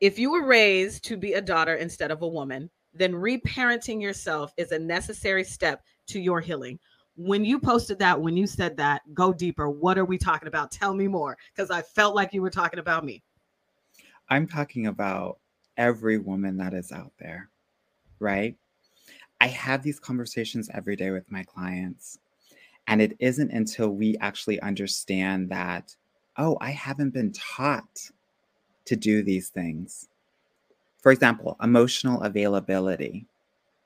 if you were raised to be a daughter instead of a woman, then reparenting yourself is a necessary step to your healing. When you posted that, when you said that, go deeper. What are we talking about? Tell me more because I felt like you were talking about me. I'm talking about every woman that is out there, right? I have these conversations every day with my clients. And it isn't until we actually understand that, oh, I haven't been taught to do these things. For example, emotional availability,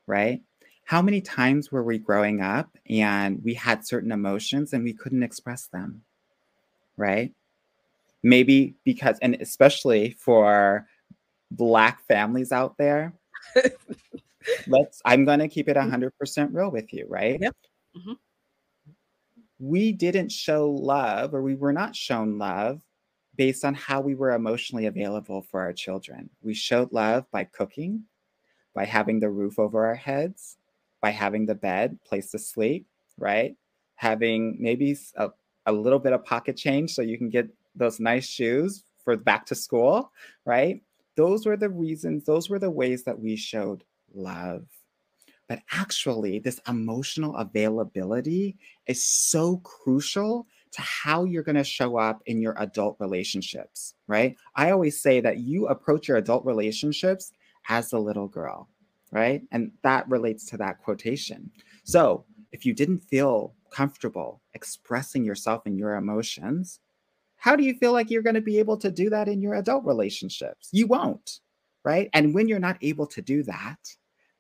right? How many times were we growing up and we had certain emotions and we couldn't express them, right? Maybe because, and especially for Black families out there, let's, I'm going to keep it 100% mm-hmm. real with you, right? Yep. Mm-hmm. We didn't show love or we were not shown love based on how we were emotionally available for our children. We showed love by cooking, by having the roof over our heads, by having the bed, place to sleep, right? Having maybe a, a little bit of pocket change so you can get those nice shoes for back to school, right? Those were the reasons, those were the ways that we showed love. But actually, this emotional availability is so crucial to how you're going to show up in your adult relationships, right? I always say that you approach your adult relationships as a little girl, right? And that relates to that quotation. So if you didn't feel comfortable expressing yourself and your emotions, how do you feel like you're going to be able to do that in your adult relationships? You won't, right? And when you're not able to do that,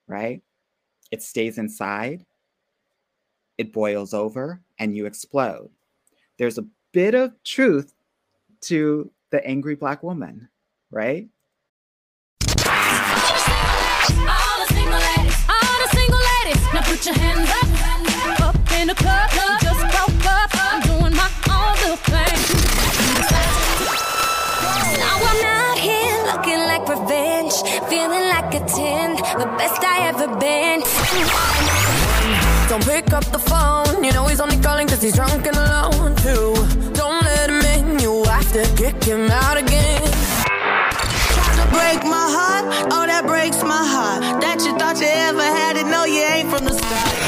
right, it stays inside, it boils over, and you explode there's a bit of truth to the angry black woman, right? All the single ladies, all the single ladies, now put your hands up, up in the club, just broke up, I'm doing my own little thing. Now I'm out here looking like revenge, feeling like a 10, the best I ever been. Don't pick up the phone, you know he's only calling cause he's drunk and alone too. Don't let him in, you have to kick him out again. Try to break my heart, oh that breaks my heart. That you thought you ever had it, no you ain't from the start.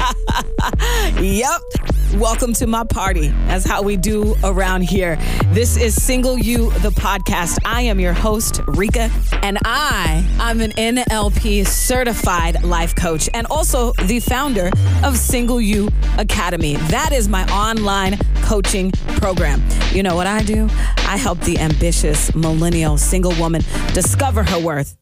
yep. Welcome to my party. That's how we do around here. This is Single You, the podcast. I am your host, Rika, and I, I'm an NLP certified life coach and also the founder of Single You Academy. That is my online coaching program. You know what I do? I help the ambitious millennial single woman discover her worth.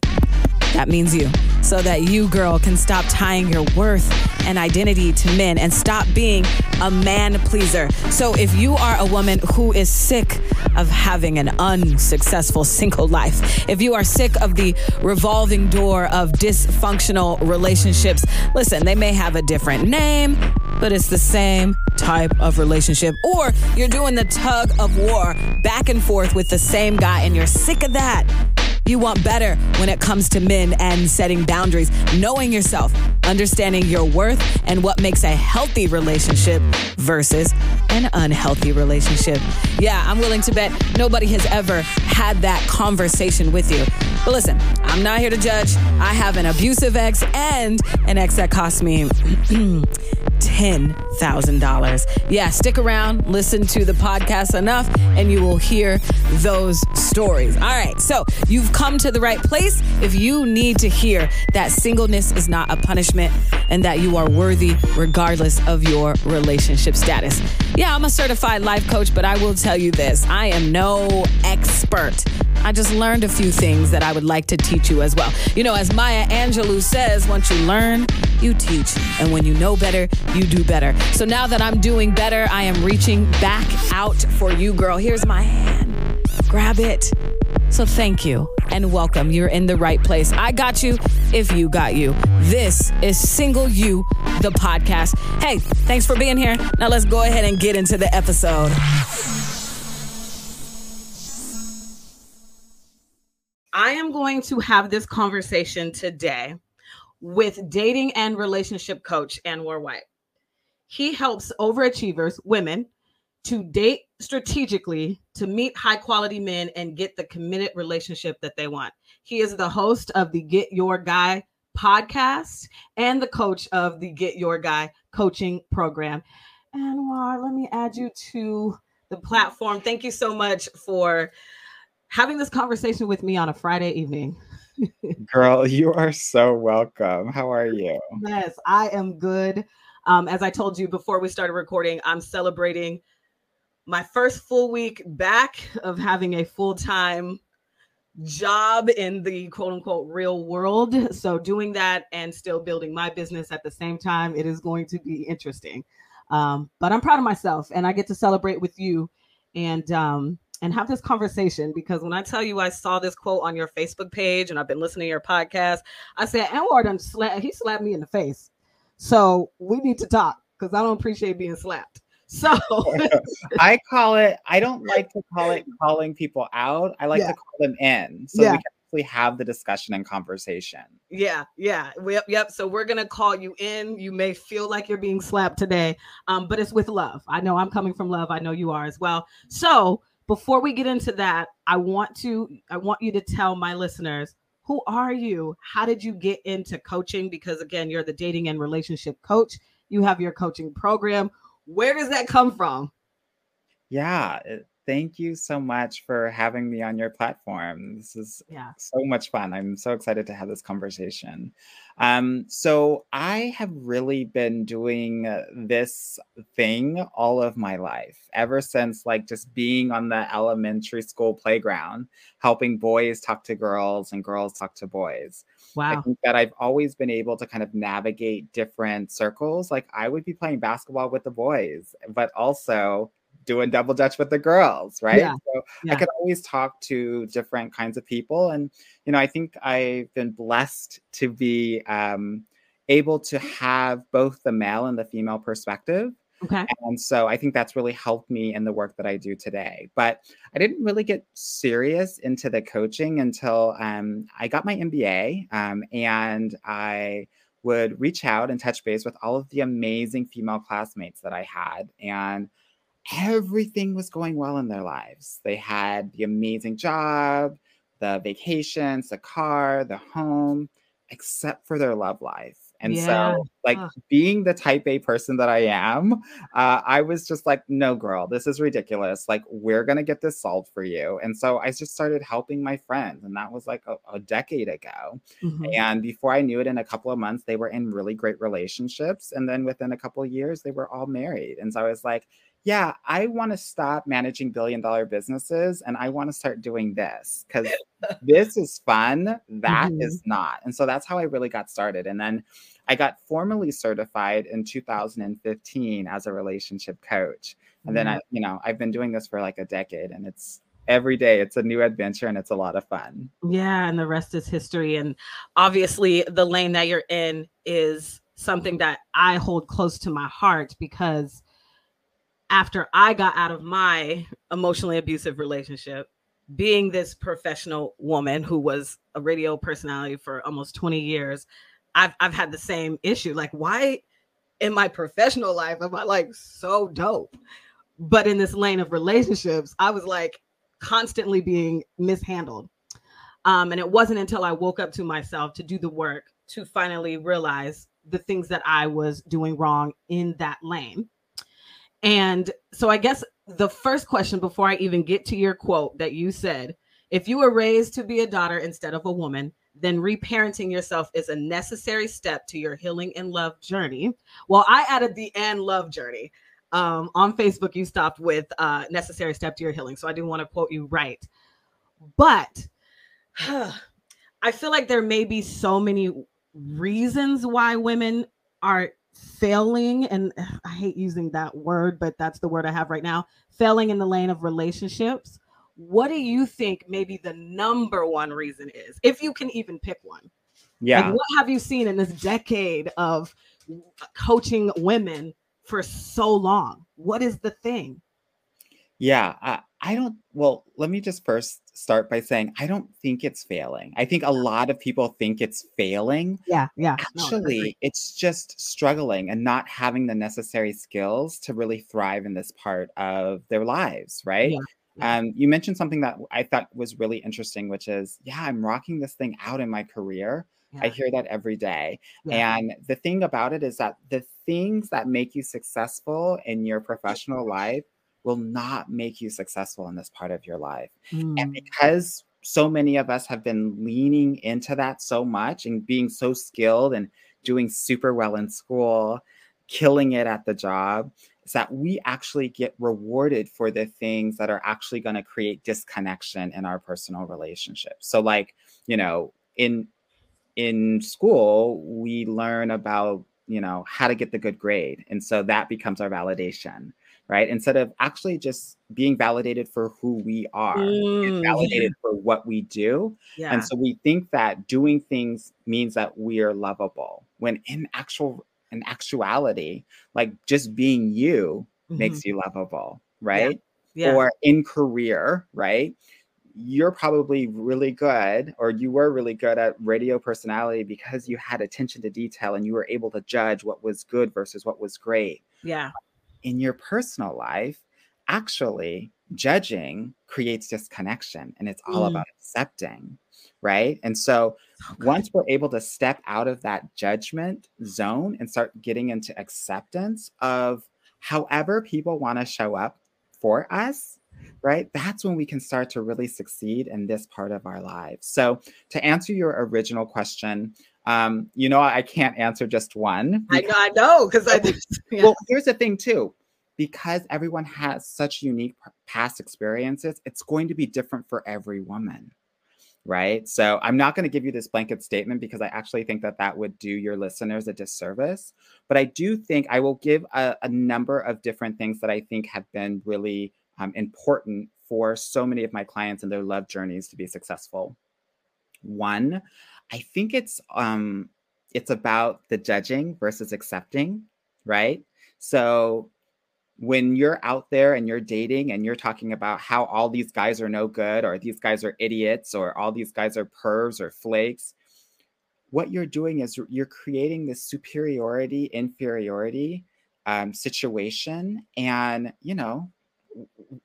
That means you so that you, girl, can stop tying your worth and identity to men and stop being a man pleaser. So, if you are a woman who is sick of having an unsuccessful single life, if you are sick of the revolving door of dysfunctional relationships, listen, they may have a different name, but it's the same type of relationship. Or you're doing the tug of war back and forth with the same guy and you're sick of that. You want better when it comes to men and setting boundaries, knowing yourself, understanding your worth, and what makes a healthy relationship versus an unhealthy relationship. Yeah, I'm willing to bet nobody has ever had that conversation with you. But listen, I'm not here to judge. I have an abusive ex and an ex that cost me $10,000. Yeah, stick around, listen to the podcast enough, and you will hear those stories. All right, so you've come to the right place if you need to hear that singleness is not a punishment and that you are worthy regardless of your relationship status. Yeah, I'm a certified life coach, but I will tell you this I am no expert. I just learned a few things that I would like to teach you as well. You know, as Maya Angelou says, once you learn, you teach. And when you know better, you do better. So now that I'm doing better, I am reaching back out for you, girl. Here's my hand. Grab it. So thank you and welcome. You're in the right place. I got you if you got you. This is Single You, the podcast. Hey, thanks for being here. Now let's go ahead and get into the episode. Going to have this conversation today with dating and relationship coach Anwar White. he helps overachievers, women, to date strategically, to meet high quality men, and get the committed relationship that they want. He is the host of the Get Your Guy podcast and the coach of the Get Your Guy coaching program. Anwar, let me add you to the platform. Thank you so much for having this conversation with me on a Friday evening. Girl, you are so welcome. How are you? Yes, I am good. Um, as I told you before we started recording, I'm celebrating my first full week back of having a full time job in the quote unquote real world. So, doing that and still building my business at the same time, it is going to be interesting. Um, but I'm proud of myself and I get to celebrate with you and um, and have this conversation because when I tell you I saw this quote on your Facebook page and I've been listening to your podcast, I said Anwar done slap he slapped me in the face. So we need to talk because I don't appreciate being slapped. So I call it, I don't like to call it calling people out. I like yeah. to call them in. So yeah. we can actually have the discussion and conversation. Yeah, yeah. Yep, yep. So we're gonna call you in. You may feel like you're being slapped today, um, but it's with love. I know I'm coming from love. I know you are as well. So before we get into that, I want to I want you to tell my listeners who are you? How did you get into coaching? Because again, you're the dating and relationship coach. You have your coaching program. Where does that come from? Yeah, thank you so much for having me on your platform. This is yeah. so much fun. I'm so excited to have this conversation. Um, so, I have really been doing this thing all of my life, ever since like just being on the elementary school playground, helping boys talk to girls and girls talk to boys. Wow. I think that I've always been able to kind of navigate different circles. Like I would be playing basketball with the boys, but also doing double dutch with the girls, right? Yeah. So yeah. I could always talk to different kinds of people. And, you know, I think I've been blessed to be um, able to have both the male and the female perspective. Okay. And so I think that's really helped me in the work that I do today. But I didn't really get serious into the coaching until um, I got my MBA um, and I would reach out and touch base with all of the amazing female classmates that I had. And everything was going well in their lives. They had the amazing job, the vacations, the car, the home, except for their love life. And yeah. so, like, being the type A person that I am, uh, I was just like, no, girl, this is ridiculous. Like, we're going to get this solved for you. And so I just started helping my friends. And that was like a, a decade ago. Mm-hmm. And before I knew it, in a couple of months, they were in really great relationships. And then within a couple of years, they were all married. And so I was like, yeah, I want to stop managing billion dollar businesses and I want to start doing this because this is fun. That mm-hmm. is not. And so that's how I really got started. And then I got formally certified in 2015 as a relationship coach. And mm-hmm. then I, you know, I've been doing this for like a decade and it's every day it's a new adventure and it's a lot of fun. Yeah, and the rest is history and obviously the lane that you're in is something that I hold close to my heart because after I got out of my emotionally abusive relationship, being this professional woman who was a radio personality for almost 20 years, I've I've had the same issue. Like, why in my professional life am I like so dope? But in this lane of relationships, I was like constantly being mishandled. Um, and it wasn't until I woke up to myself to do the work to finally realize the things that I was doing wrong in that lane. And so I guess the first question before I even get to your quote that you said, if you were raised to be a daughter instead of a woman, then reparenting yourself is a necessary step to your healing and love journey. Well, I added the and love journey. Um, on Facebook, you stopped with uh, necessary step to your healing. So I do want to quote you right. But I feel like there may be so many reasons why women are failing and i hate using that word but that's the word i have right now failing in the lane of relationships what do you think maybe the number one reason is if you can even pick one? Yeah. like what have you seen in this decade of coaching women for so long? What is the thing? Yeah I don't, well, let me just first start by saying I don't think it's failing. I think a lot of people think it's failing. Yeah, yeah. Actually, no, it's just struggling and not having the necessary skills to really thrive in this part of their lives, right? Yeah. Um, you mentioned something that I thought was really interesting, which is, yeah, I'm rocking this thing out in my career. Yeah. I hear that every day. Yeah. And the thing about it is that the things that make you successful in your professional life will not make you successful in this part of your life. Mm. And because so many of us have been leaning into that so much and being so skilled and doing super well in school, killing it at the job, is that we actually get rewarded for the things that are actually going to create disconnection in our personal relationships. So like, you know, in in school, we learn about, you know, how to get the good grade. And so that becomes our validation right? Instead of actually just being validated for who we are, mm, validated yeah. for what we do. Yeah. And so we think that doing things means that we are lovable when in actual in actuality, like just being you mm-hmm. makes you lovable, right? Yeah. yeah. Or in career, right? You're probably really good, or you were really good at radio personality because you had attention to detail and you were able to judge what was good versus what was great. Yeah in your personal life, actually judging creates disconnection and it's all mm. about accepting, right? And so okay. once we're able to step out of that judgment zone and start getting into acceptance of however people want to show up for us, right? That's when we can start to really succeed in this part of our lives. So, to answer your original question, um, you know, I can't answer just one. I know, I know, because I. Yeah. Well, here's the thing too. Because everyone has such unique past experiences, it's going to be different for every woman, right? So I'm not going to give you this blanket statement because I actually think that that would do your listeners a disservice. But I do think I will give a, a number of different things that I think have been really um, important for so many of my clients and their love journeys to be successful. One, I think it's um it's about the judging versus accepting, right? So when you're out there and you're dating and you're talking about how all these guys are no good or these guys are idiots or all these guys are pervs or flakes, what you're doing is you're creating this superiority inferiority um, situation and you know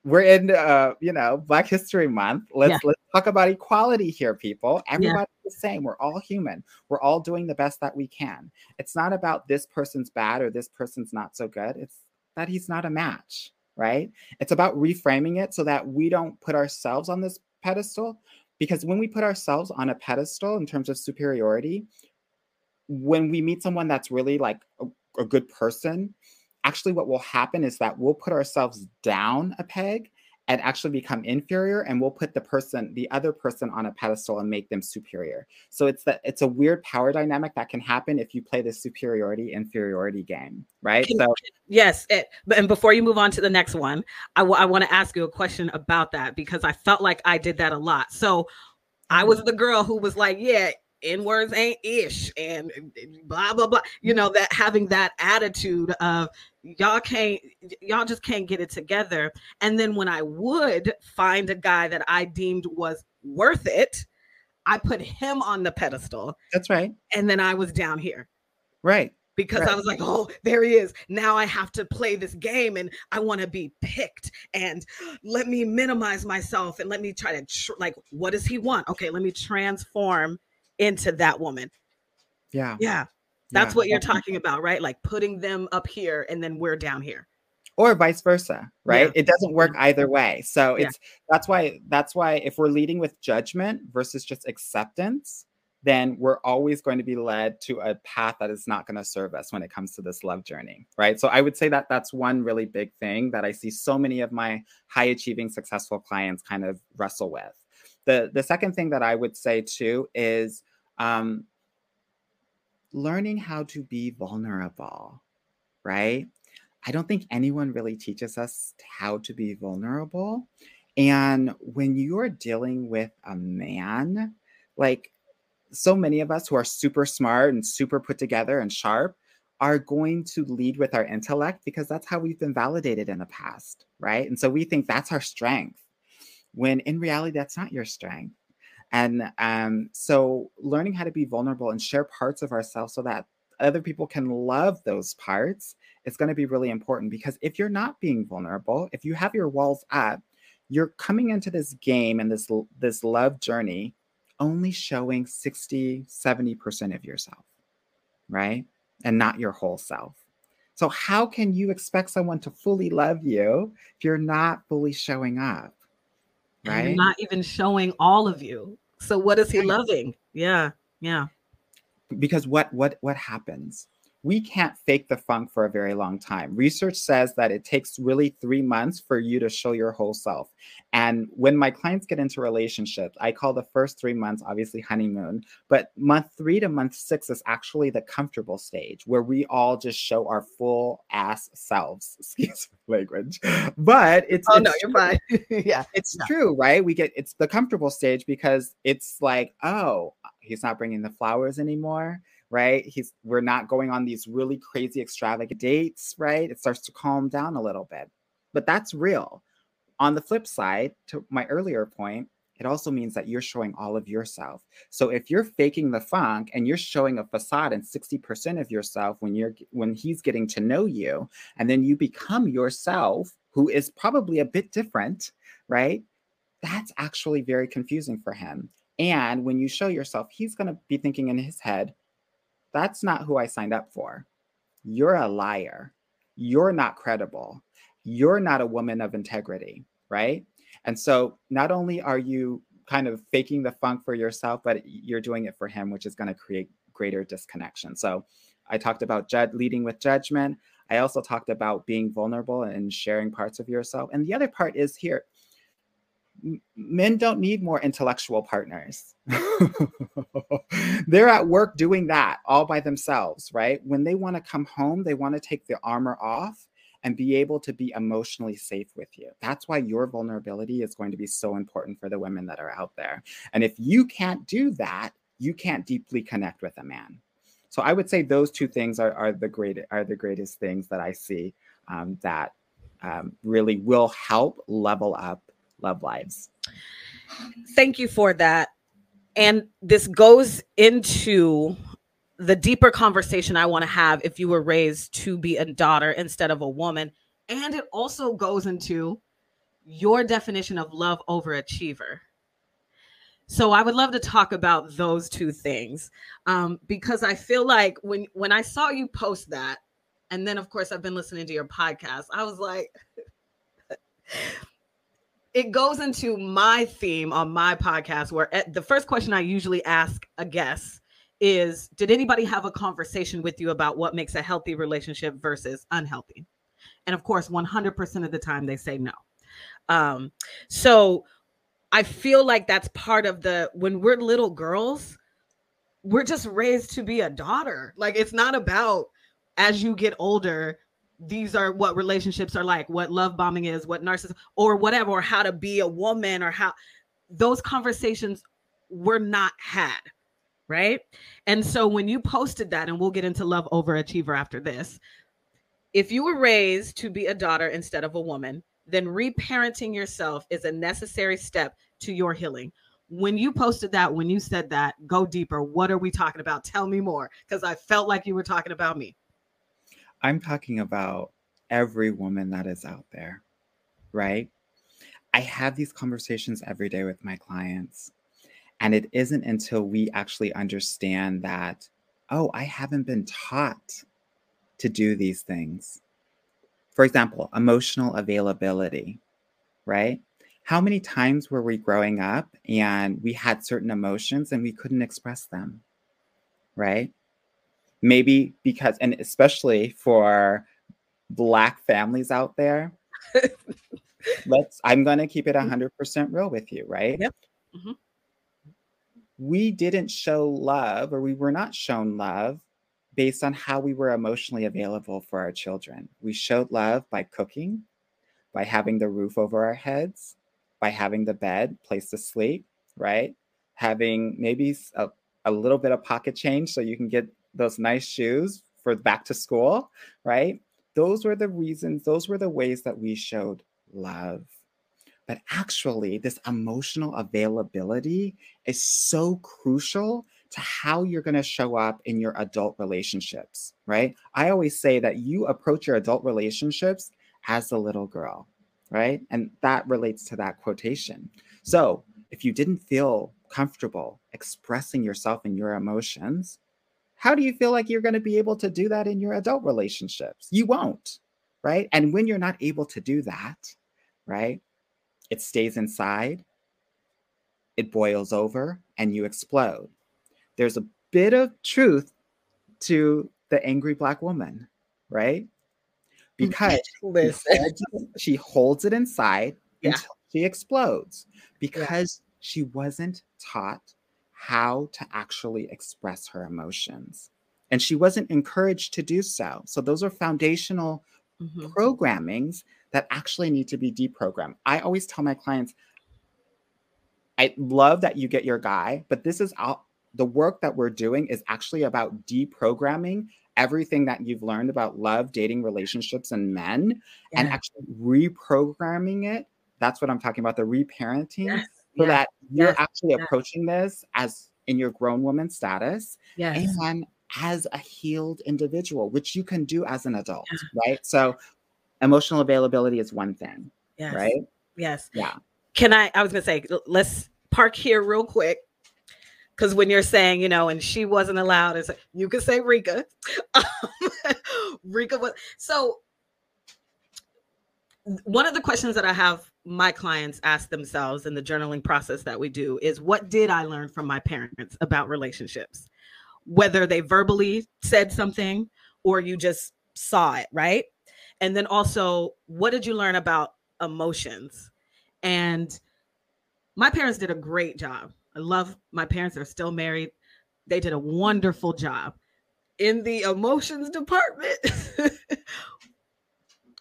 we're in uh you know black history month let's yeah. let's talk about equality here people everybody's yeah. The same. We're all human. We're all doing the best that we can. It's not about this person's bad or this person's not so good. It's that he's not a match right? It's about reframing it so that we don't put ourselves on this pedestal because when we put ourselves on a pedestal in terms of superiority when we meet someone that's really like a, a good person actually what will happen is that we'll put ourselves down a peg and actually become inferior and we'll put the person the other person on a pedestal and make them superior. So it's that it's a weird power dynamic that can happen if you play the superiority inferiority game right? So yes it, and before you move on to the next one I, w- I want to ask you a question about that because i felt like i did that a lot. So i was mm-hmm. the girl who was like yeah N words ain't ish and blah blah blah. You know that having that attitude of y'all can't y'all just can't get it together. And then when I would find a guy that I deemed was worth it, I put him on the pedestal. That's right. And then I was down here. Right because right. I was like, oh, there he is. Now I have to play this game and I want to be picked and let me minimize myself and let me try to, tr- like, what does he want? Okay, let me transform into that woman. Yeah. Yeah. That's yeah. what you're talking about, right? Like putting them up here and then we're down here. Or vice versa, right? Yeah. It doesn't work mm-hmm. either way. So it's yeah. that's why that's why if we're leading with judgment versus just acceptance, then we're always going to be led to a path that is not going to serve us when it comes to this love journey, right? So I would say that that's one really big thing that I see so many of my high achieving successful clients kind of wrestle with. The the second thing that I would say too is um, learning how to be vulnerable, right? I don't think anyone really teaches us how to be vulnerable. And when you're dealing with a man, like so many of us who are super smart and super put together and sharp are going to lead with our intellect because that's how we've been validated in the past, right? And so we think that's our strength when in reality, that's not your strength. And um, so, learning how to be vulnerable and share parts of ourselves so that other people can love those parts is going to be really important because if you're not being vulnerable, if you have your walls up, you're coming into this game and this this love journey only showing 60 70% of yourself right? And not your whole self. So how can you expect someone to fully love you if you're not fully showing up right? not even showing all of you. So what is he loving? Yeah yeah. Because what what what happens we can't fake the funk for a very long time. Research says that it takes really three months for you to show your whole self. And when my clients get into relationships, I call the first three months obviously honeymoon, but month three to month six is actually the comfortable stage where we all just show our full ass selves. Excuse my language, but it's oh it's no, you're fine. yeah, it's no. true, right? We get it's the comfortable stage because it's like, oh, he's not bringing the flowers anymore right? He's we're not going on these really crazy extravagant dates, right? It starts to calm down a little bit. But that's real. On the flip side, to my earlier point, it also means that you're showing all of yourself. So if you're faking the funk and you're showing a facade and 60% of yourself when you're when he's getting to know you and then you become yourself who is probably a bit different, right? That's actually very confusing for him. And when you show yourself, he's going to be thinking in his head, that's not who I signed up for. You're a liar. You're not credible. You're not a woman of integrity, right? And so not only are you kind of faking the funk for yourself, but you're doing it for him, which is going to create greater disconnection. So I talked about leading with judgment. I also talked about being vulnerable and sharing parts of yourself. And the other part is here men don't need more intellectual partners. They're at work doing that all by themselves, right? When they want to come home, they want to take the armor off and be able to be emotionally safe with you. That's why your vulnerability is going to be so important for the women that are out there. And if you can't do that, you can't deeply connect with a man. So I would say those two things are, are the great are the greatest things that I see um, that um, really will help level up love lives. Thank you for that. And this goes into the deeper conversation I want to have if you were raised to be a daughter instead of a woman. And it also goes into your definition of love over achiever. So I would love to talk about those two things um, because I feel like when when I saw you post that, and then of course I've been listening to your podcast, I was like, it goes into my theme on my podcast where the first question I usually ask a guest is Did anybody have a conversation with you about what makes a healthy relationship versus unhealthy? And of course, 100% of the time they say no. Um, so I feel like that's part of the when we're little girls, we're just raised to be a daughter. Like it's not about as you get older, these are what relationships are like, what love bombing is, what narcissism or whatever, or how to be a woman or how those conversations were not had. Right. And so when you posted that, and we'll get into love overachiever after this, if you were raised to be a daughter instead of a woman, then reparenting yourself is a necessary step to your healing. When you posted that, when you said that, go deeper. What are we talking about? Tell me more because I felt like you were talking about me. I'm talking about every woman that is out there, right? I have these conversations every day with my clients. And it isn't until we actually understand that, oh, I haven't been taught to do these things. For example, emotional availability, right? How many times were we growing up and we had certain emotions and we couldn't express them, right? Maybe because and especially for black families out there let's i'm going to keep it 100% mm-hmm. real with you right yep. Mm-hmm. we didn't show love or we were not shown love based on how we were emotionally available for our children we showed love by cooking by having the roof over our heads by having the bed place to sleep right having maybe a, a little bit of pocket change so you can get those nice shoes for back to school, right? Those were the reasons, those were the ways that we showed love. But actually, this emotional availability is so crucial to how you're going to show up in your adult relationships, right? I always say that you approach your adult relationships as a little girl, right? And that relates to that quotation. So if you didn't feel comfortable expressing yourself and your emotions, how do you feel like you're going to be able to do that in your adult relationships? You won't, right? And when you're not able to do that, right, it stays inside, it boils over, and you explode. There's a bit of truth to the angry Black woman, right? Mm, because she holds it inside yeah. until she explodes because yeah. she wasn't taught how to actually express her emotions. And she wasn't encouraged to do so. So, those are foundational mm-hmm. programmings that actually need to be deprogrammed. I always tell my clients, I love that you get your guy, but this is all, the work that we're doing is actually about deprogramming everything that you've learned about love, dating, relationships, and men, yeah. and actually reprogramming it. That's what I'm talking about the reparenting. Yes so that you're actually approaching this as in your grown woman status yes. and as a healed individual, which you can do as an adult, yeah. right? So emotional availability is one thing, yes. right? Yes. Yeah. Can I, I was going to say, let's park here real quick. Because when you're saying, you know, and she wasn't allowed, it's you could say Rika. Um, Rika was so. One of the questions that I have my clients ask themselves in the journaling process that we do is what did I learn from my parents about relationships? Whether they verbally said something or you just saw it, right? And then also, what did you learn about emotions? And my parents did a great job. I love my parents, they're still married. They did a wonderful job in the emotions department.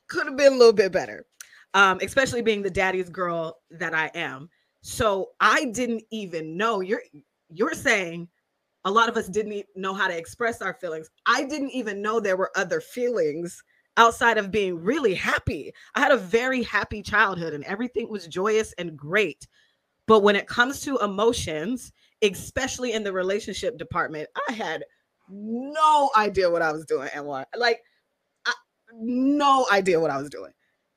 Could have been a little bit better um, especially being the daddy's girl that I am. So I didn't even know you're you're saying a lot of us didn't know how to express our feelings. I didn't even know there were other feelings outside of being really happy. I had a very happy childhood and everything was joyous and great. But when it comes to emotions, especially in the relationship department, I had no idea what I was doing and what like I, no idea what I was doing.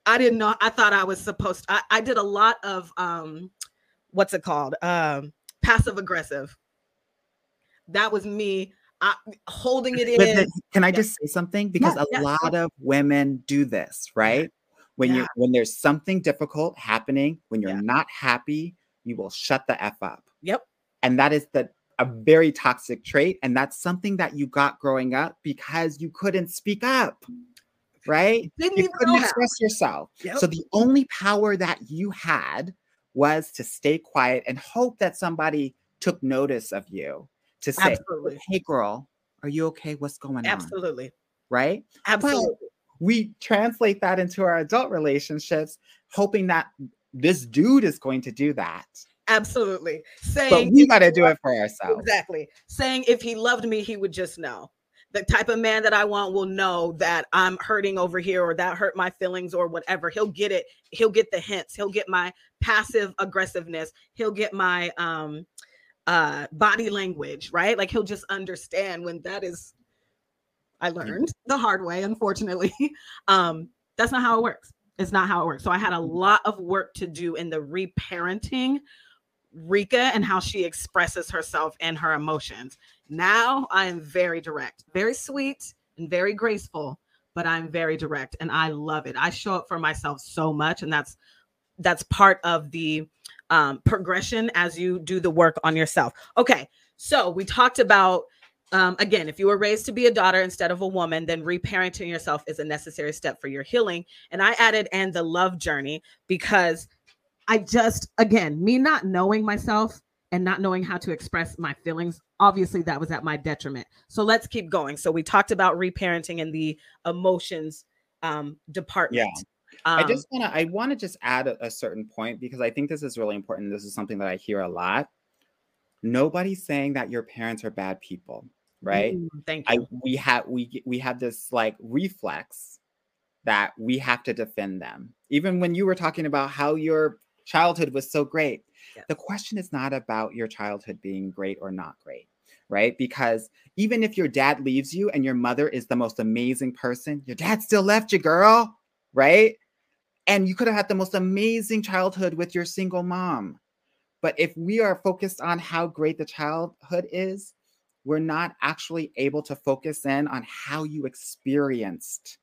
I didn't know. I thought I was supposed to, I, I did a lot of um what's it called? Um passive aggressive. That was me I, holding it in. can I just say something? Because a lot of women do this, right? When yeah. you when there's something difficult happening, when you're yeah. not happy, you will shut the f up. Yep. And that is the a very toxic trait, and that's something that you got growing up because you couldn't speak up right? Didn't you couldn't express yourself. Yep. So the only power that you had was to stay quiet and hope that somebody took notice of you to say, Absolutely. "Hey, girl, are you okay? What's going on?" Absolutely. Right. Absolutely. But we translate that into our adult relationships, hoping that this dude is going to do that. Absolutely. Saying, but we got to do it for ourselves. Exactly. Saying if he loved me, he would just know the type of man that I want will know that I'm hurting over here or that hurt my feelings or whatever. He'll get it. He'll get the hints. He'll get my passive aggressiveness. He'll get my um uh body language, right? Like he'll just understand when that is I learned the hard way, unfortunately. um that's not how it works. It's not how it works. So I had a lot of work to do in the reparenting Rika and how she expresses herself and her emotions. Now I am very direct, very sweet and very graceful, but I'm very direct and I love it. I show up for myself so much and that's that's part of the um, progression as you do the work on yourself. Okay, so we talked about um, again, if you were raised to be a daughter instead of a woman, then reparenting yourself is a necessary step for your healing. And I added and the love journey because I just, again, me not knowing myself and not knowing how to express my feelings, obviously that was at my detriment. So let's keep going. So we talked about reparenting and the emotions um, department. Yeah. Um, I just want to I want to just add a, a, certain point because I think this is really important. This is something that I hear a lot. Nobody's saying that your parents are bad people, right? Mm, thank you. I, we have we we have this like reflex that we have to defend them. Even when you were talking about how your childhood was so great. Yes. The question is not about your childhood being great or not great, right? Because even if your dad leaves you and your mother is the most amazing person, your dad still left you, girl, right? And you could have had the most amazing childhood with your single mom. But if we are focused on how great the childhood is, we're not actually able to focus in on how you experienced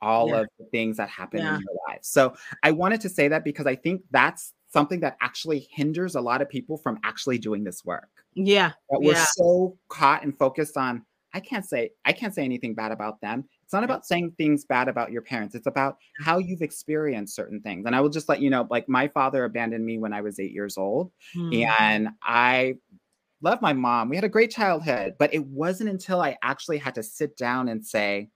all Yeah. of the things that happened Yeah. in your So I wanted to say that because I think that's something that actually hinders a lot of people from actually doing this work. Yeah. That we're Yeah. so caught and focused on I can't say I can't say anything bad about them. It's not about saying things bad about your parents. It's about how you've experienced certain things. And I will just let you know like my father abandoned me when I was 8 years old Mm. and I love my mom. We had a great childhood, but it wasn't until I actually had to sit down and say,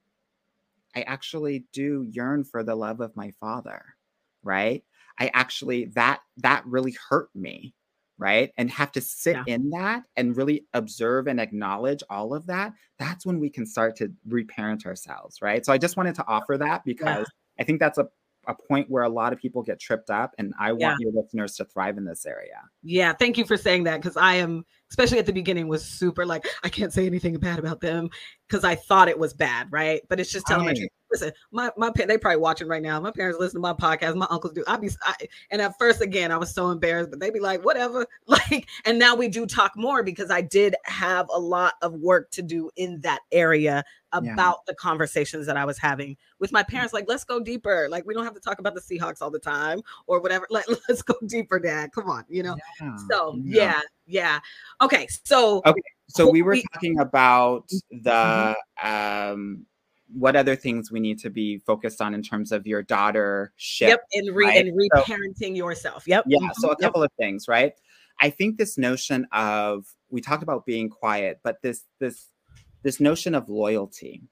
I actually do yearn for the love of my father, right? I actually that that really hurt me, right? And have to sit Yeah. in that and really observe and acknowledge all of that. That's when we can start to reparent ourselves, right? So I just wanted to offer that because I think that's a a point where a lot of people get tripped up and I want Yeah. your listeners to thrive in this area. Yeah, thank you for saying that because I am, especially at the beginning, was super like I can't say anything bad about them because I thought it was bad, right? But it's just telling Right. Listen, my my they probably watching right now. My parents listen to my podcast. My uncles do. I be I, and at first again I was so embarrassed, but they'd be like whatever. Like and now we do talk more because I did have a lot of work to do in that area Yeah. about the conversations that I was having with my parents. Like let's go deeper. Like we don't have to talk about the Seahawks all the time or whatever. Like let's go deeper, Dad. Come on, you know. Yeah, So yeah, yeah. Okay, so Okay, So we were talking about Mm-hmm. the um what other things we need to be focused on in terms of your daughter ship. yep, and re right? and So- reparenting yourself. Yep. Yeah, mhm, so a yep, couple of things, right? I think this notion of we talked about being quiet, but this this this notion of loyalty,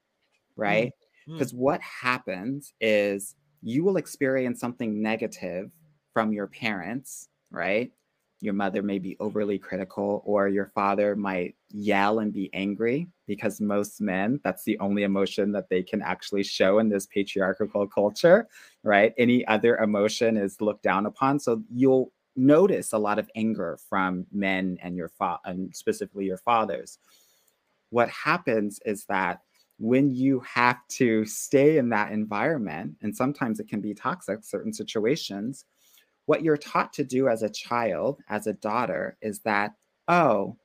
right? Mm. Because what happens is you will experience something negative from your parents, right? Your mother may be overly critical, or your father might yell and be angry because most men, that's the only emotion that they can actually show in this patriarchal culture, right? Any other emotion is looked down upon. So you'll notice a lot of anger from men and your fa- and specifically your fathers. What happens is that when you have to stay in that environment, and sometimes it can be toxic, certain situations, what you're taught to do as a child, as a daughter, is that, oh,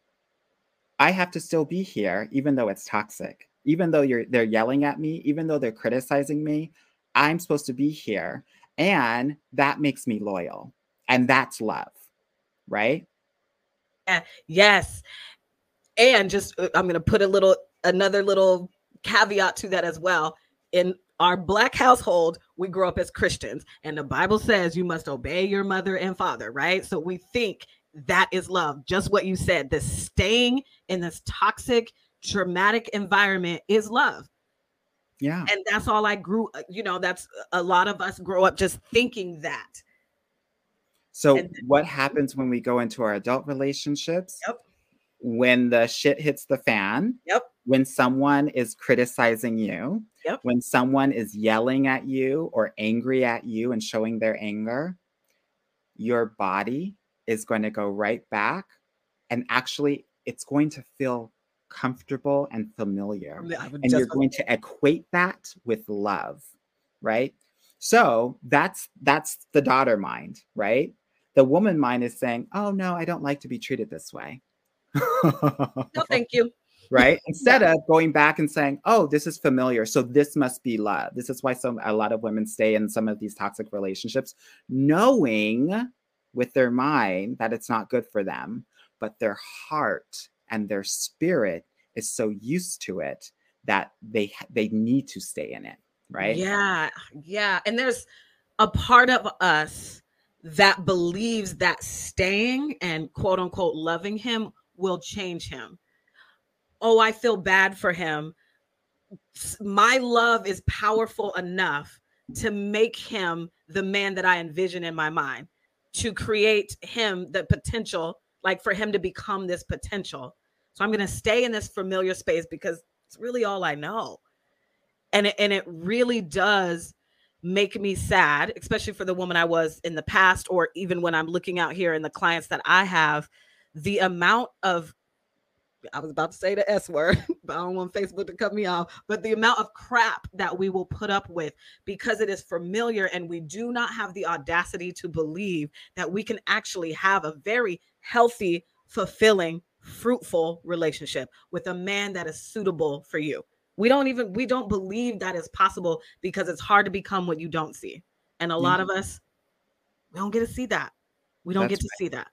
I have to still be here, even though it's toxic, even though you're they're yelling at me, even though they're criticizing me, I'm supposed to be here. And that makes me loyal. And that's love, right? Yes. And just uh, I'm gonna put a little another little caveat to that as well. In our black household, we grow up as Christians, and the Bible says you must obey your mother and father, right? So we think that is love. Just what you said, the staying in this toxic, traumatic environment is love. Yeah. And that's all I grew, uh, you know, that's a lot of us grow up just thinking that. So And- what happens when we go into our adult relationships? Yep. When the shit hits the fan. Yep. When someone is criticizing you. Yep. When someone is yelling at you or angry at you and showing their anger, your body is going to go right back and actually it's going to feel comfortable and familiar and you're going to equate that with love right so that's that's the daughter mind right the woman mind is saying oh no i don't like to be treated this way no, thank you. right instead of going back and saying oh this is familiar so this must be love this is why some a lot of women stay in some of these toxic relationships knowing with their mind that it's not good for them but their heart and their spirit is so used to it that they they need to stay in it right Yeah, yeah. And there's a part of us that believes that staying and quote unquote loving him will change him. Oh, I feel bad for him. My love is powerful enough to make him the man that I envision in my mind, to create him the potential, like for him to become this potential. So I'm going to stay in this familiar space because it's really all I know and it, and it really does make me sad, especially for the woman I was in the past, or even when I'm looking out here in the clients that I have, the amount of I was about to say the S word, but I don't want Facebook to cut me off. But the amount of crap that we will put up with because it is familiar and we do not have the audacity to believe that we can actually have a very healthy, fulfilling, fruitful relationship with a man that is suitable for you. We don't even we don't believe that is possible because it's hard to become what you don't see. And a mm-hmm. lot of us we don't get to see that. We don't That's get to right. see that.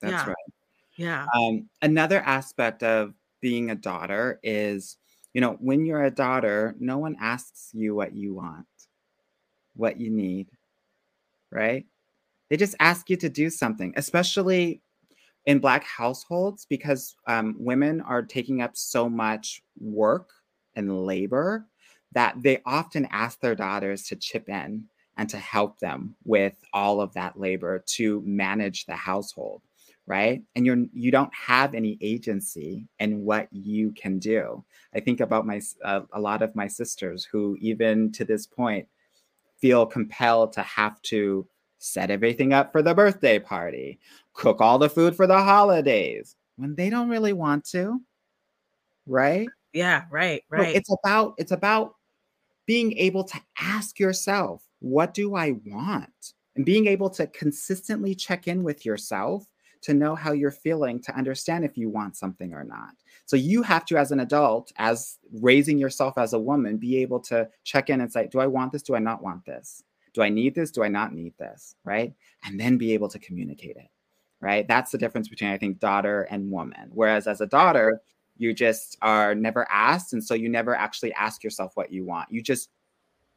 That's yeah. right. Yeah. Um, another aspect of being a daughter is, you know, when you're a daughter, no one asks you what you want, what you need, right? They just ask you to do something, especially in Black households, because um, women are taking up so much work and labor that they often ask their daughters to chip in and to help them with all of that labor to manage the household right? And you're you don't have any agency in what you can do. I think about my uh, a lot of my sisters who even to this point feel compelled to have to set everything up for the birthday party cook all the food for the holidays when they don't really want to right? Yeah right right. it's about it's about being able to ask yourself what do i want? And being able to consistently check in with yourself to know how you're feeling to understand if you want something or not. So you have to, as an adult, as raising yourself as a woman, be able to check in and say, Do I want this? Do I not want this? Do I need this? Do I not need this? Right. And then be able to communicate it. Right. That's the difference between, I think, daughter and woman. Whereas as a daughter, you just are never asked. And so you never actually ask yourself what you want. You just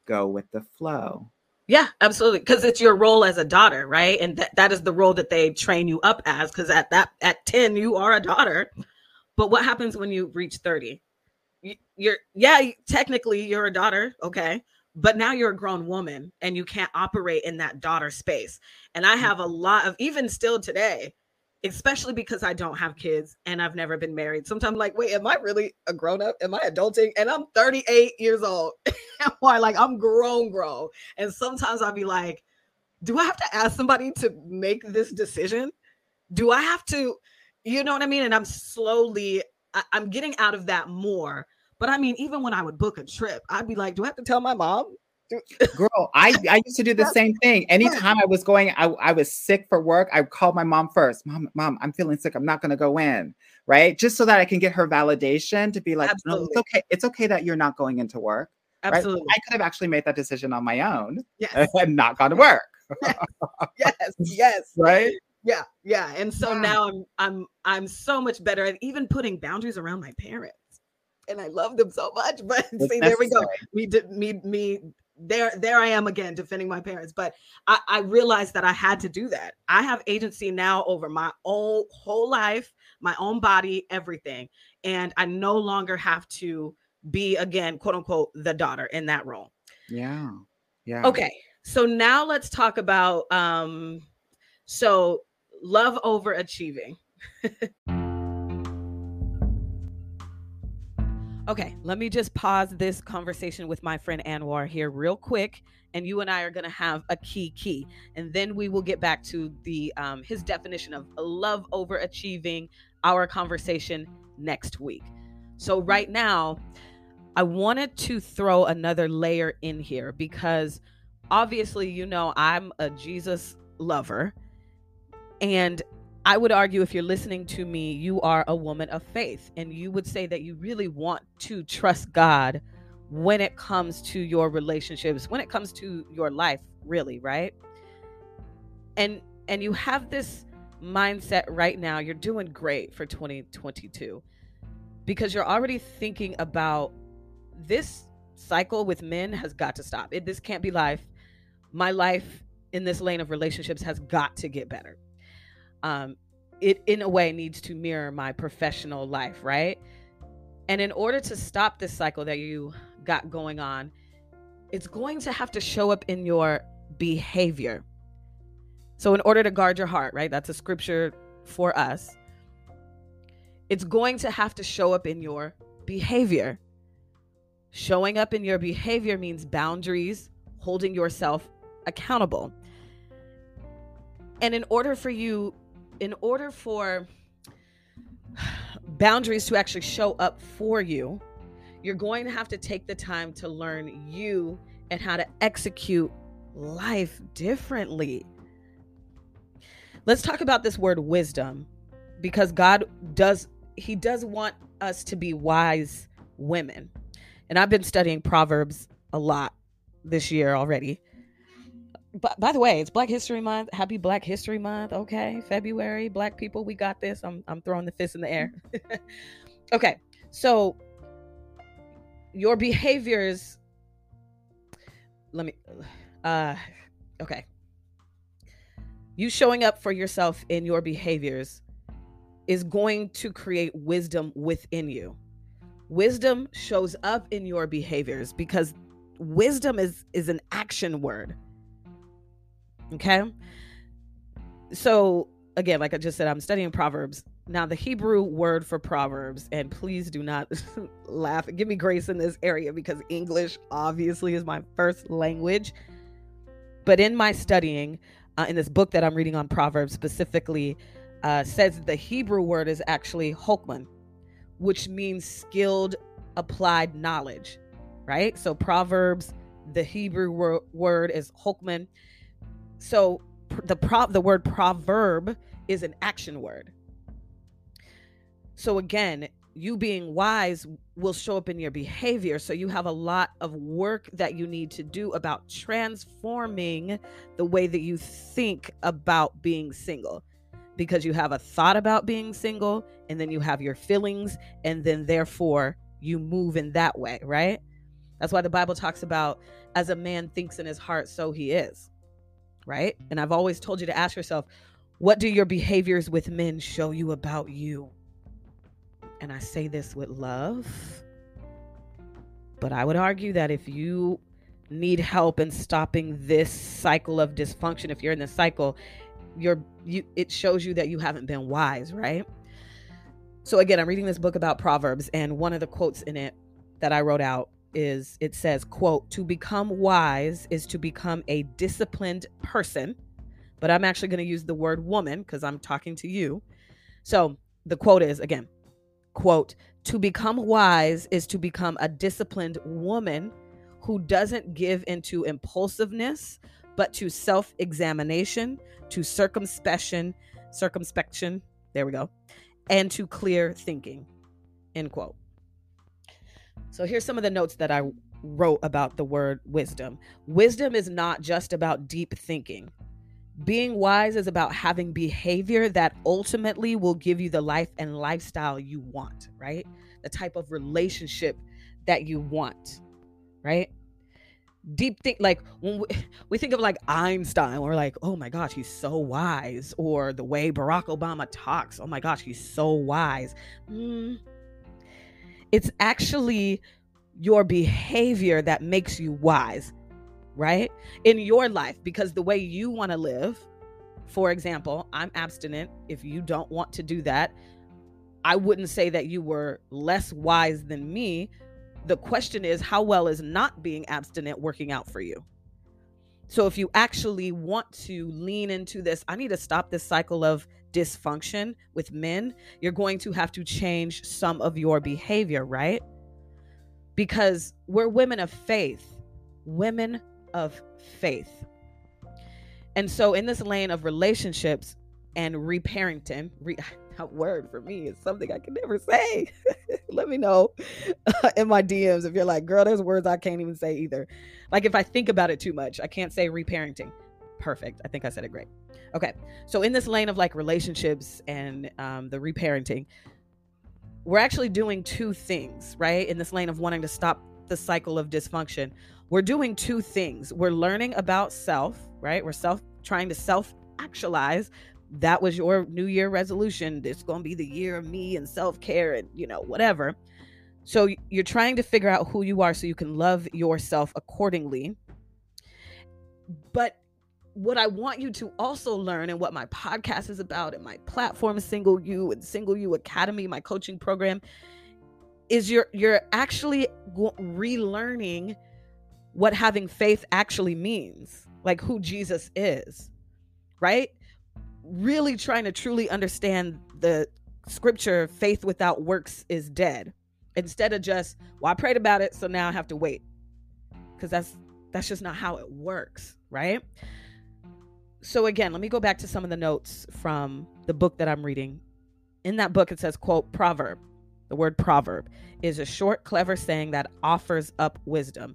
go with the flow. Yeah, absolutely. Because it's your role as a daughter, right? And that, that is the role that they train you up as. Because at that at 10, you are a daughter. But what happens when you reach 30? You're yeah, technically you're a daughter, okay. But now you're a grown woman and you can't operate in that daughter space. And I mm. have a lot of even still today, especially because I don't have kids and I've never been married. Sometimes I'm like, wait, am I really a grown up? Am I adulting? And I'm 38 years old. Why? like I'm grown, grown. And sometimes I'll be like, do I have to ask somebody to make this decision? Do I have to, you know what I mean? And I'm slowly, I, I'm getting out of that more. But I mean, even when I would book a trip, I'd be like, do I have to tell my mom? Girl, I, I used to do the same thing. Anytime I was going, I, I was sick for work. I called my mom first. Mom, mom, I'm feeling sick. I'm not going to go in. Right. Just so that I can get her validation to be like, no, it's okay. It's okay that you're not going into work. Absolutely. Right? I could have actually made that decision on my own yes. and not gone to work. yes. Yes. Right. Yeah. Yeah. And so yeah. now I'm I'm I'm so much better at even putting boundaries around my parents. And I love them so much. But it's see, necessary. there we go. Me, me, me there there i am again defending my parents but I, I realized that i had to do that. I have agency now over my own whole life my own body everything and i no longer have to be again quote unquote the daughter in that role. Yeah yeah. Okay so now let's talk about um so love over achieving Okay, let me just pause this conversation with my friend Anwar here real quick, and you and I are going to have a key key, and then we will get back to the um, his definition of love over achieving. Our conversation next week. So right now, I wanted to throw another layer in here because obviously, you know, I'm a Jesus lover, and I would argue if you're listening to me, you are a woman of faith, and you would say that you really want to trust God when it comes to your relationships, when it comes to your life, really, right? And and you have this mindset right now, you're doing great for 2022 because you're already thinking about this cycle with men has got to stop. It this can't be life. My life in this lane of relationships has got to get better um, it in a way needs to mirror my professional life, right? And in order to stop this cycle that you got going on, it's going to have to show up in your behavior. So, in order to guard your heart, right? That's a scripture for us. It's going to have to show up in your behavior. Showing up in your behavior means boundaries, holding yourself accountable. And in order for you, in order for boundaries to actually show up for you, you're going to have to take the time to learn you and how to execute life differently. Let's talk about this word wisdom because God does he does want us to be wise women. And I've been studying Proverbs a lot this year already. But by the way, it's Black History Month. Happy Black History Month. Okay. February, black people, we got this. I'm I'm throwing the fist in the air. okay. So your behaviors let me uh okay. You showing up for yourself in your behaviors is going to create wisdom within you. Wisdom shows up in your behaviors because wisdom is is an action word. Okay? So again, like I just said, I'm studying Proverbs. Now, the Hebrew word for Proverbs, and please do not laugh, give me grace in this area because English obviously is my first language. But in my studying, uh, in this book that I'm reading on Proverbs specifically, uh, says the Hebrew word is actually hokman, which means skilled applied knowledge, right? So Proverbs, the Hebrew wor- word is hokman. So the pro- the word proverb is an action word. So again, you being wise will show up in your behavior. So you have a lot of work that you need to do about transforming the way that you think about being single because you have a thought about being single and then you have your feelings and then therefore you move in that way, right? That's why the Bible talks about as a man thinks in his heart, so he is, right? And I've always told you to ask yourself, what do your behaviors with men show you about you? And I say this with love, but I would argue that if you need help in stopping this cycle of dysfunction, if you're in the cycle you're you it shows you that you haven't been wise, right? So again, I'm reading this book about Proverbs and one of the quotes in it that I wrote out is it says, quote, to become wise is to become a disciplined person. But I'm actually going to use the word woman because I'm talking to you. So the quote is again, quote, to become wise is to become a disciplined woman who doesn't give into impulsiveness, but to self examination, to circumspection, circumspection, there we go, and to clear thinking. End quote. So here's some of the notes that I wrote about the word wisdom. Wisdom is not just about deep thinking. Being wise is about having behavior that ultimately will give you the life and lifestyle you want, right? The type of relationship that you want, right? deep think like when we, we think of like Einstein, we're like, oh my gosh, he's so wise, or the way Barack Obama talks, oh my gosh, he's so wise. Mm. It's actually your behavior that makes you wise, right? In your life, because the way you want to live, for example, I'm abstinent. If you don't want to do that, I wouldn't say that you were less wise than me the question is, how well is not being abstinent working out for you? So, if you actually want to lean into this, I need to stop this cycle of dysfunction with men, you're going to have to change some of your behavior, right? Because we're women of faith, women of faith. And so, in this lane of relationships and reparenting, re- that word for me is something I can never say. Let me know uh, in my DMs if you're like, girl, there's words I can't even say either. Like if I think about it too much, I can't say reparenting. Perfect. I think I said it great. Okay. So in this lane of like relationships and um, the reparenting, we're actually doing two things, right? In this lane of wanting to stop the cycle of dysfunction, we're doing two things. We're learning about self, right? We're self trying to self actualize that was your new year resolution It's going to be the year of me and self-care and you know whatever so you're trying to figure out who you are so you can love yourself accordingly but what I want you to also learn and what my podcast is about and my platform Single You and Single You Academy, my coaching program is you're you're actually relearning what having faith actually means, like who Jesus is, right? Really trying to truly understand the scripture, faith without works is dead. Instead of just, well, I prayed about it, so now I have to wait. Because that's that's just not how it works, right? So again, let me go back to some of the notes from the book that I'm reading. In that book, it says, quote, proverb. The word proverb is a short, clever saying that offers up wisdom.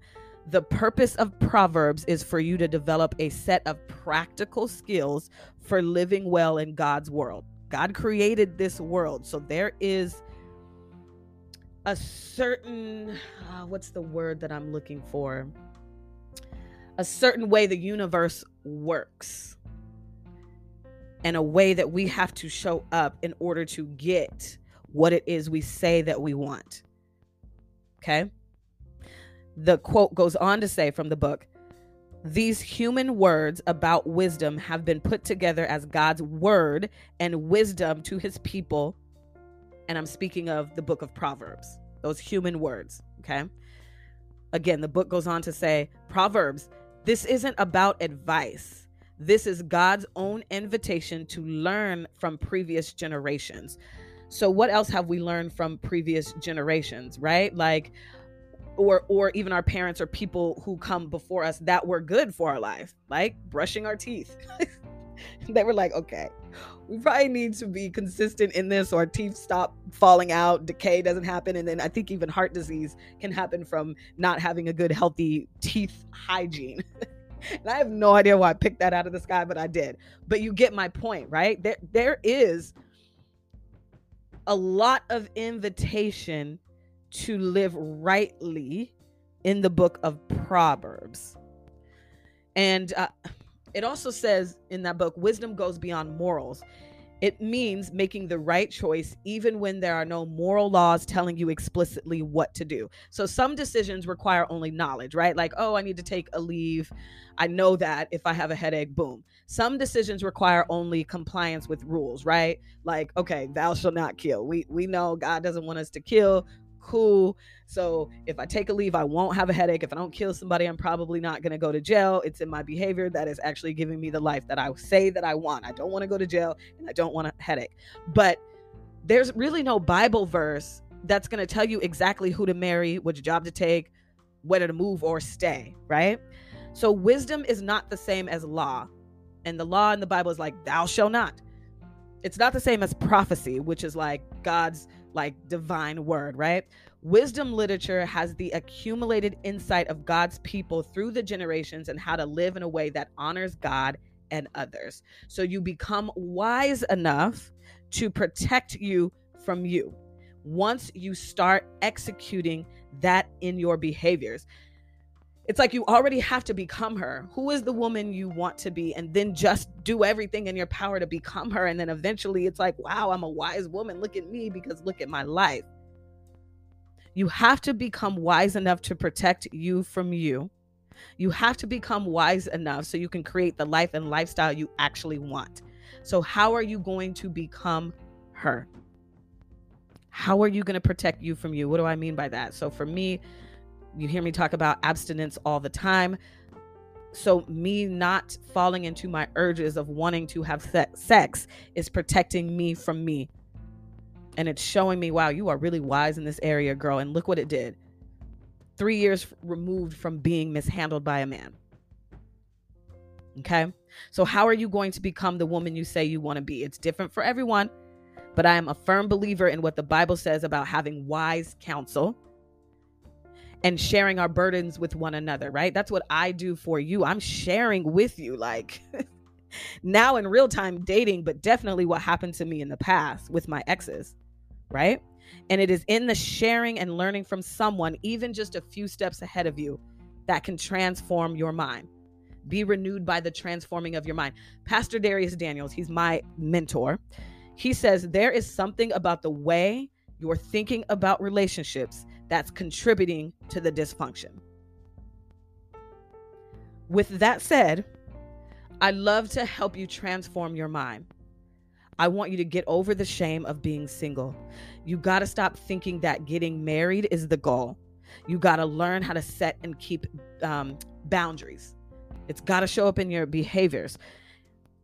The purpose of Proverbs is for you to develop a set of practical skills for living well in God's world. God created this world. So there is a certain, uh, what's the word that I'm looking for? A certain way the universe works and a way that we have to show up in order to get what it is we say that we want. Okay. The quote goes on to say from the book these human words about wisdom have been put together as God's word and wisdom to his people. And I'm speaking of the book of Proverbs, those human words. Okay. Again, the book goes on to say Proverbs, this isn't about advice. This is God's own invitation to learn from previous generations. So, what else have we learned from previous generations, right? Like, or or even our parents or people who come before us that were good for our life like brushing our teeth they were like okay we probably need to be consistent in this or teeth stop falling out decay doesn't happen and then i think even heart disease can happen from not having a good healthy teeth hygiene and i have no idea why i picked that out of the sky but i did but you get my point right there there is a lot of invitation to live rightly in the book of Proverbs. And uh, it also says in that book, wisdom goes beyond morals. It means making the right choice even when there are no moral laws telling you explicitly what to do. So some decisions require only knowledge, right? Like, oh, I need to take a leave. I know that if I have a headache, boom. Some decisions require only compliance with rules, right? Like, okay, thou shall not kill. We we know God doesn't want us to kill cool. So if I take a leave, I won't have a headache. If I don't kill somebody, I'm probably not going to go to jail. It's in my behavior that is actually giving me the life that I say that I want. I don't want to go to jail and I don't want a headache. But there's really no Bible verse that's going to tell you exactly who to marry, which job to take, whether to move or stay, right? So wisdom is not the same as law. And the law in the Bible is like, thou shall not. It's not the same as prophecy, which is like God's like divine word, right? Wisdom literature has the accumulated insight of God's people through the generations and how to live in a way that honors God and others. So you become wise enough to protect you from you once you start executing that in your behaviors it's like you already have to become her. Who is the woman you want to be? And then just do everything in your power to become her. And then eventually it's like, wow, I'm a wise woman. Look at me because look at my life. You have to become wise enough to protect you from you. You have to become wise enough so you can create the life and lifestyle you actually want. So, how are you going to become her? How are you going to protect you from you? What do I mean by that? So, for me, you hear me talk about abstinence all the time. So, me not falling into my urges of wanting to have sex is protecting me from me. And it's showing me, wow, you are really wise in this area, girl. And look what it did. Three years removed from being mishandled by a man. Okay. So, how are you going to become the woman you say you want to be? It's different for everyone, but I am a firm believer in what the Bible says about having wise counsel and sharing our burdens with one another, right? That's what I do for you. I'm sharing with you, like now in real time dating, but definitely what happened to me in the past with my exes, right? And it is in the sharing and learning from someone, even just a few steps ahead of you, that can transform your mind. Be renewed by the transforming of your mind. Pastor Dharius Daniels, he's my mentor. He says there is something about the way you're thinking about relationships that's contributing to the dysfunction. With that said, I love to help you transform your mind. I want you to get over the shame of being single. You got to stop thinking that getting married is the goal. You got to learn how to set and keep um, boundaries. It's got to show up in your behaviors.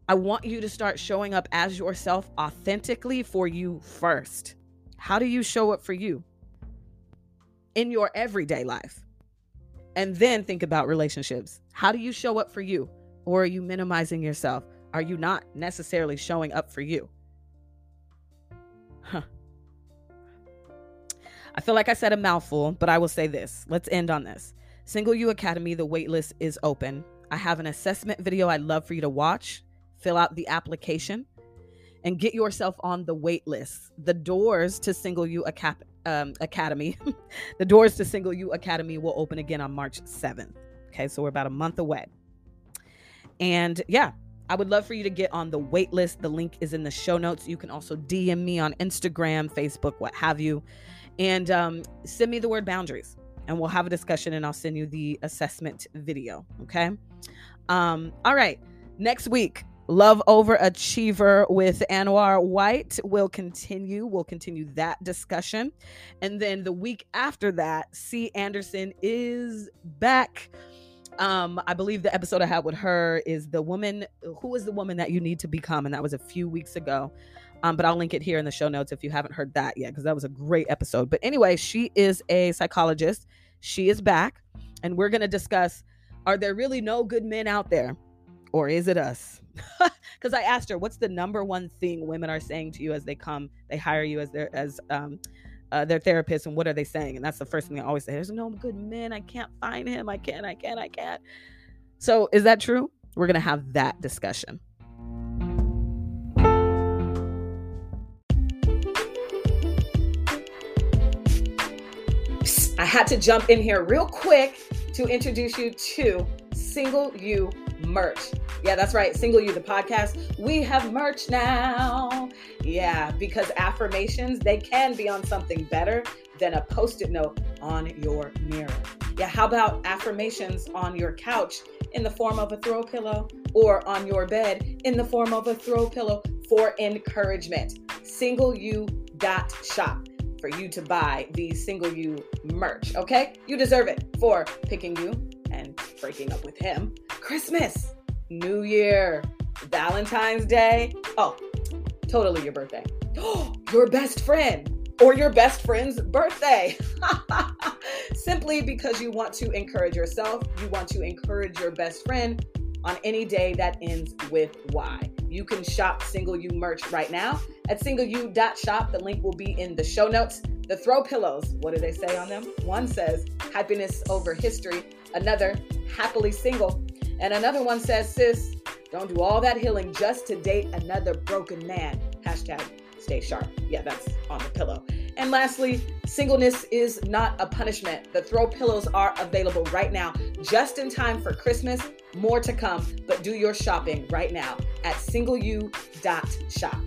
I want you to start showing up as yourself authentically for you first. How do you show up for you in your everyday life? And then think about relationships. How do you show up for you? Or are you minimizing yourself? Are you not necessarily showing up for you? Huh. I feel like I said a mouthful, but I will say this. Let's end on this. Single You Academy, the waitlist is open. I have an assessment video I'd love for you to watch. Fill out the application and get yourself on the waitlist. The doors to Single You Academy, um, Academy, the doors to Single You Academy will open again on March 7th. Okay, so we're about a month away. And yeah, I would love for you to get on the wait list. The link is in the show notes. You can also DM me on Instagram, Facebook, what have you. And um, send me the word boundaries and we'll have a discussion and I'll send you the assessment video. Okay. Um, all right. Next week, Love Overachiever with Anwar White will continue. We'll continue that discussion. And then the week after that, C. Anderson is back. Um, I believe the episode I had with her is the woman who is the woman that you need to become, and that was a few weeks ago. Um, but I'll link it here in the show notes if you haven't heard that yet, because that was a great episode. But anyway, she is a psychologist. She is back, and we're going to discuss are there really no good men out there, or is it us? Because I asked her, what's the number one thing women are saying to you as they come, they hire you as their as um, uh, their therapist, and what are they saying? And that's the first thing they always say: "There's no good men. I can't find him. I can't. I can't. I can't." So, is that true? We're to have that discussion. I had to jump in here real quick to introduce you to Single You merch. Yeah, that's right. Single You, the podcast. We have merch now. Yeah, because affirmations, they can be on something better than a post it note on your mirror. Yeah, how about affirmations on your couch in the form of a throw pillow or on your bed in the form of a throw pillow for encouragement? Single You dot shop for you to buy the Single You merch. Okay, you deserve it for picking you and breaking up with him. Christmas, New Year, Valentine's Day. Oh, totally your birthday. your best friend or your best friend's birthday. Simply because you want to encourage yourself, you want to encourage your best friend on any day that ends with Y. You can shop Single You merch right now at singleu.shop. The link will be in the show notes. The throw pillows, what do they say on them? One says happiness over history, another happily single, and another one says, sis, don't do all that healing just to date another broken man. Hashtag stay sharp. Yeah, that's on the pillow. And lastly, singleness is not a punishment. The throw pillows are available right now, just in time for Christmas. More to come, but do your shopping right now at singleu.shop.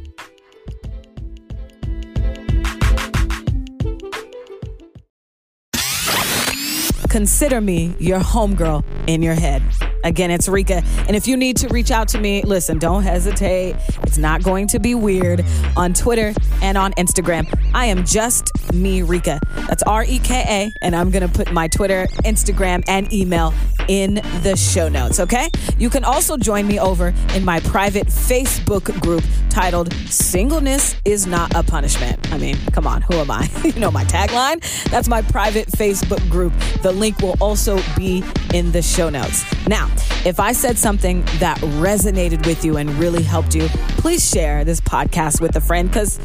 Consider me your homegirl in your head. Again, it's Reka. And if you need to reach out to me, listen, don't hesitate. It's not going to be weird on Twitter and on Instagram. I am just me, Reka. That's R E K A. And I'm going to put my Twitter, Instagram, and email in the show notes, okay? You can also join me over in my private Facebook group titled Singleness is Not a Punishment. I mean, come on, who am I? you know my tagline? That's my private Facebook group. The link will also be in the show notes. Now, if I said something that resonated with you and really helped you, please share this podcast with a friend because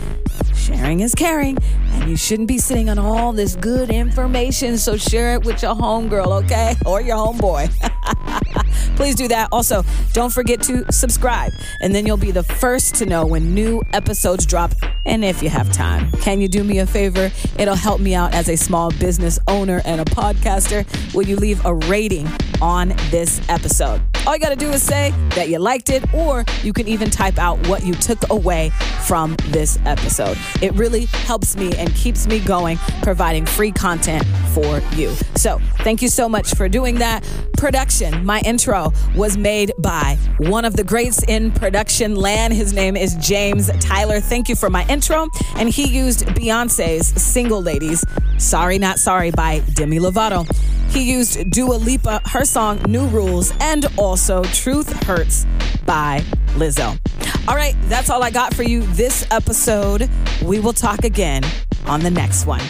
sharing is caring and you shouldn't be sitting on all this good information. So share it with your homegirl, okay? Or your homeboy. Please do that. Also, don't forget to subscribe, and then you'll be the first to know when new episodes drop. And if you have time, can you do me a favor? It'll help me out as a small business owner and a podcaster. Will you leave a rating on this episode? All you got to do is say that you liked it, or you can even type out what you took away from this episode. It really helps me and keeps me going, providing free content for you. So, thank you so much for doing that. Production, my intro was made by one of the greats in production land. His name is James Tyler. Thank you for my intro. And he used Beyonce's Single Ladies, Sorry Not Sorry by Demi Lovato. He used Dua Lipa, her song New Rules, and also Truth Hurts by Lizzo. All right, that's all I got for you this episode. We will talk again on the next one.